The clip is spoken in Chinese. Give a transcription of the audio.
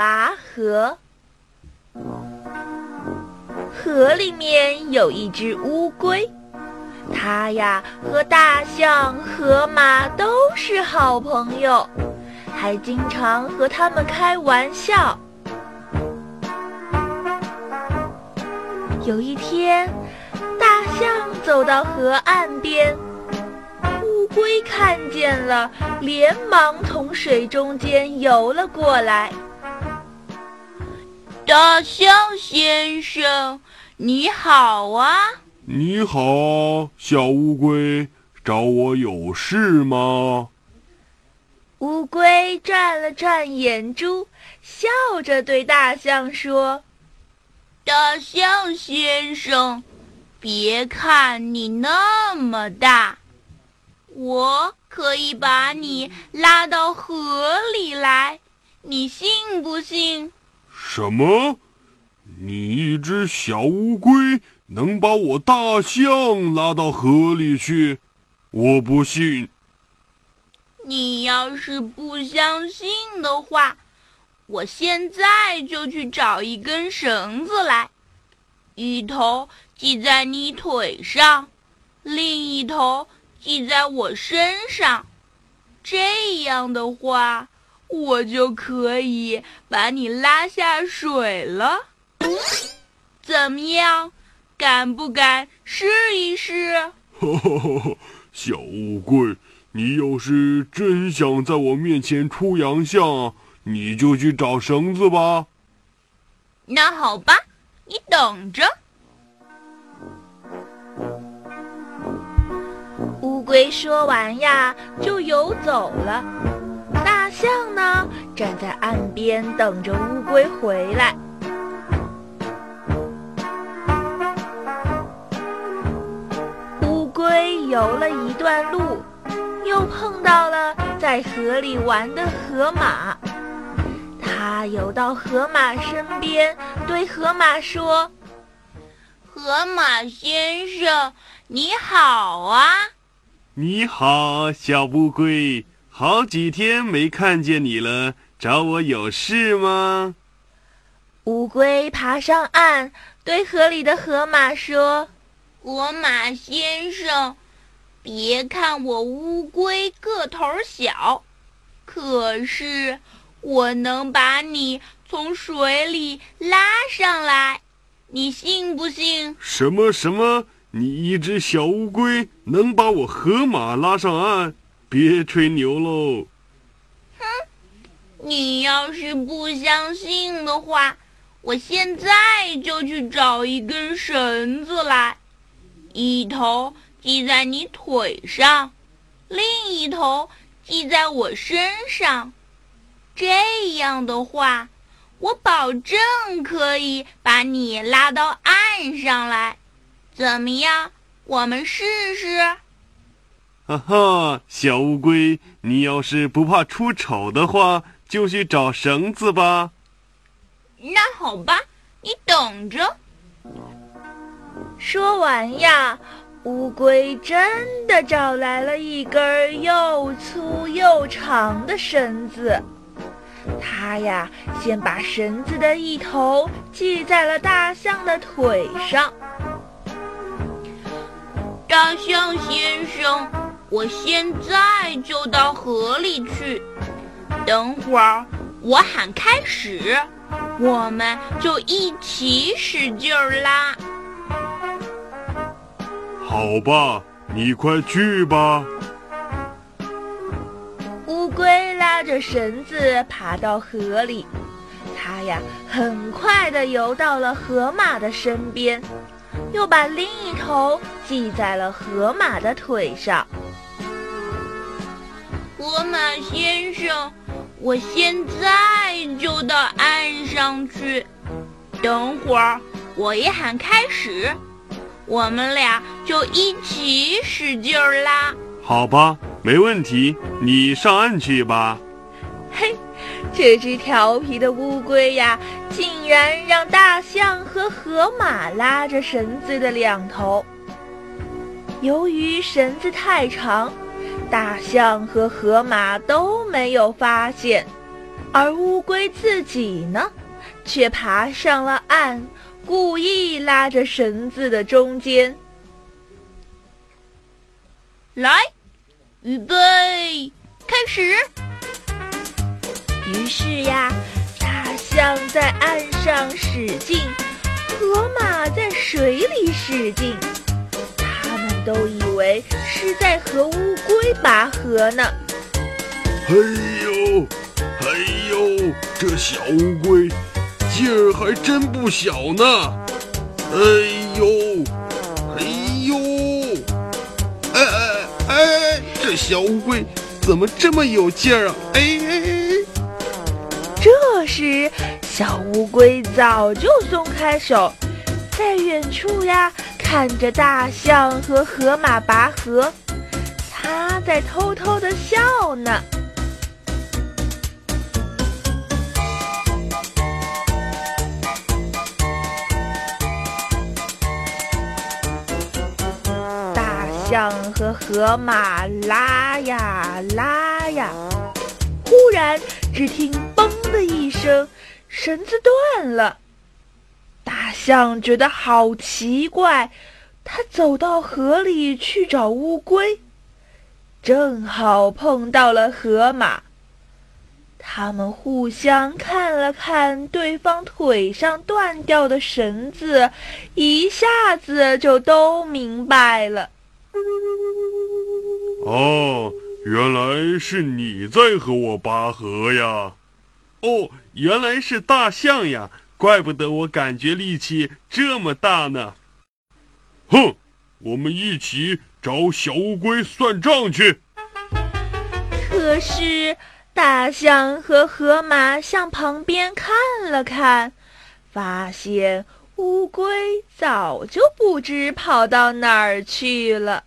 拔河。河里面有一只乌龟，它呀和大象、河马都是好朋友，还经常和它们开玩笑。有一天，大象走到河岸边，乌龟看见了，连忙从水中间游了过来。大象先生，你好啊！你好，小乌龟，找我有事吗？乌龟转了转眼珠，笑着对大象说：“大象先生，别看你那么大，我可以把你拉到河里来，你信不信？”什么？你一只小乌龟能把我大象拉到河里去？我不信。你要是不相信的话，我现在就去找一根绳子来，一头系在你腿上，另一头系在我身上。这样的话。我就可以把你拉下水了，怎么样？敢不敢试一试？小乌龟，你要是真想在我面前出洋相，你就去找绳子吧。那好吧，你等着。乌龟说完呀，就游走了。象呢，站在岸边等着乌龟回来。乌龟游了一段路，又碰到了在河里玩的河马。它游到河马身边，对河马说：“河马先生，你好啊！”“你好，小乌龟。”好几天没看见你了，找我有事吗？乌龟爬上岸，对河里的河马说：“河马先生，别看我乌龟个头小，可是我能把你从水里拉上来，你信不信？”什么什么？你一只小乌龟能把我河马拉上岸？别吹牛喽！哼，你要是不相信的话，我现在就去找一根绳子来，一头系在你腿上，另一头系在我身上。这样的话，我保证可以把你拉到岸上来。怎么样？我们试试。哈哈，小乌龟，你要是不怕出丑的话，就去找绳子吧。那好吧，你等着。说完呀，乌龟真的找来了一根又粗又长的绳子。它呀，先把绳子的一头系在了大象的腿上。大象先生。我现在就到河里去，等会儿我喊开始，我们就一起使劲儿拉。好吧，你快去吧。乌龟拉着绳子爬到河里，它呀很快的游到了河马的身边，又把另一头系在了河马的腿上。河马先生，我现在就到岸上去。等会儿我一喊开始，我们俩就一起使劲儿拉。好吧，没问题，你上岸去吧。嘿，这只调皮的乌龟呀，竟然让大象和河马拉着绳子的两头。由于绳子太长。大象和河马都没有发现，而乌龟自己呢，却爬上了岸，故意拉着绳子的中间。来，预备，开始。于是呀，大象在岸上使劲，河马在水里使劲。他们都以为是在和乌龟拔河呢。哎呦，哎呦，这小乌龟劲儿还真不小呢！哎呦，哎呦，哎哎哎，这小乌龟怎么这么有劲儿啊？哎哎哎！这时，小乌龟早就松开手，在远处呀看着大象和河马拔河，它在偷偷的笑呢。大象和河马拉呀拉呀，忽然只听“嘣”的一声，绳子断了。象觉得好奇怪，它走到河里去找乌龟，正好碰到了河马。他们互相看了看对方腿上断掉的绳子，一下子就都明白了。哦，原来是你在和我拔河呀！哦，原来是大象呀，怪不得我感觉力气这么大呢。哼，我们一起找小乌龟算账去。可是大象和河马向旁边看了看，发现乌龟早就不知跑到哪儿去了。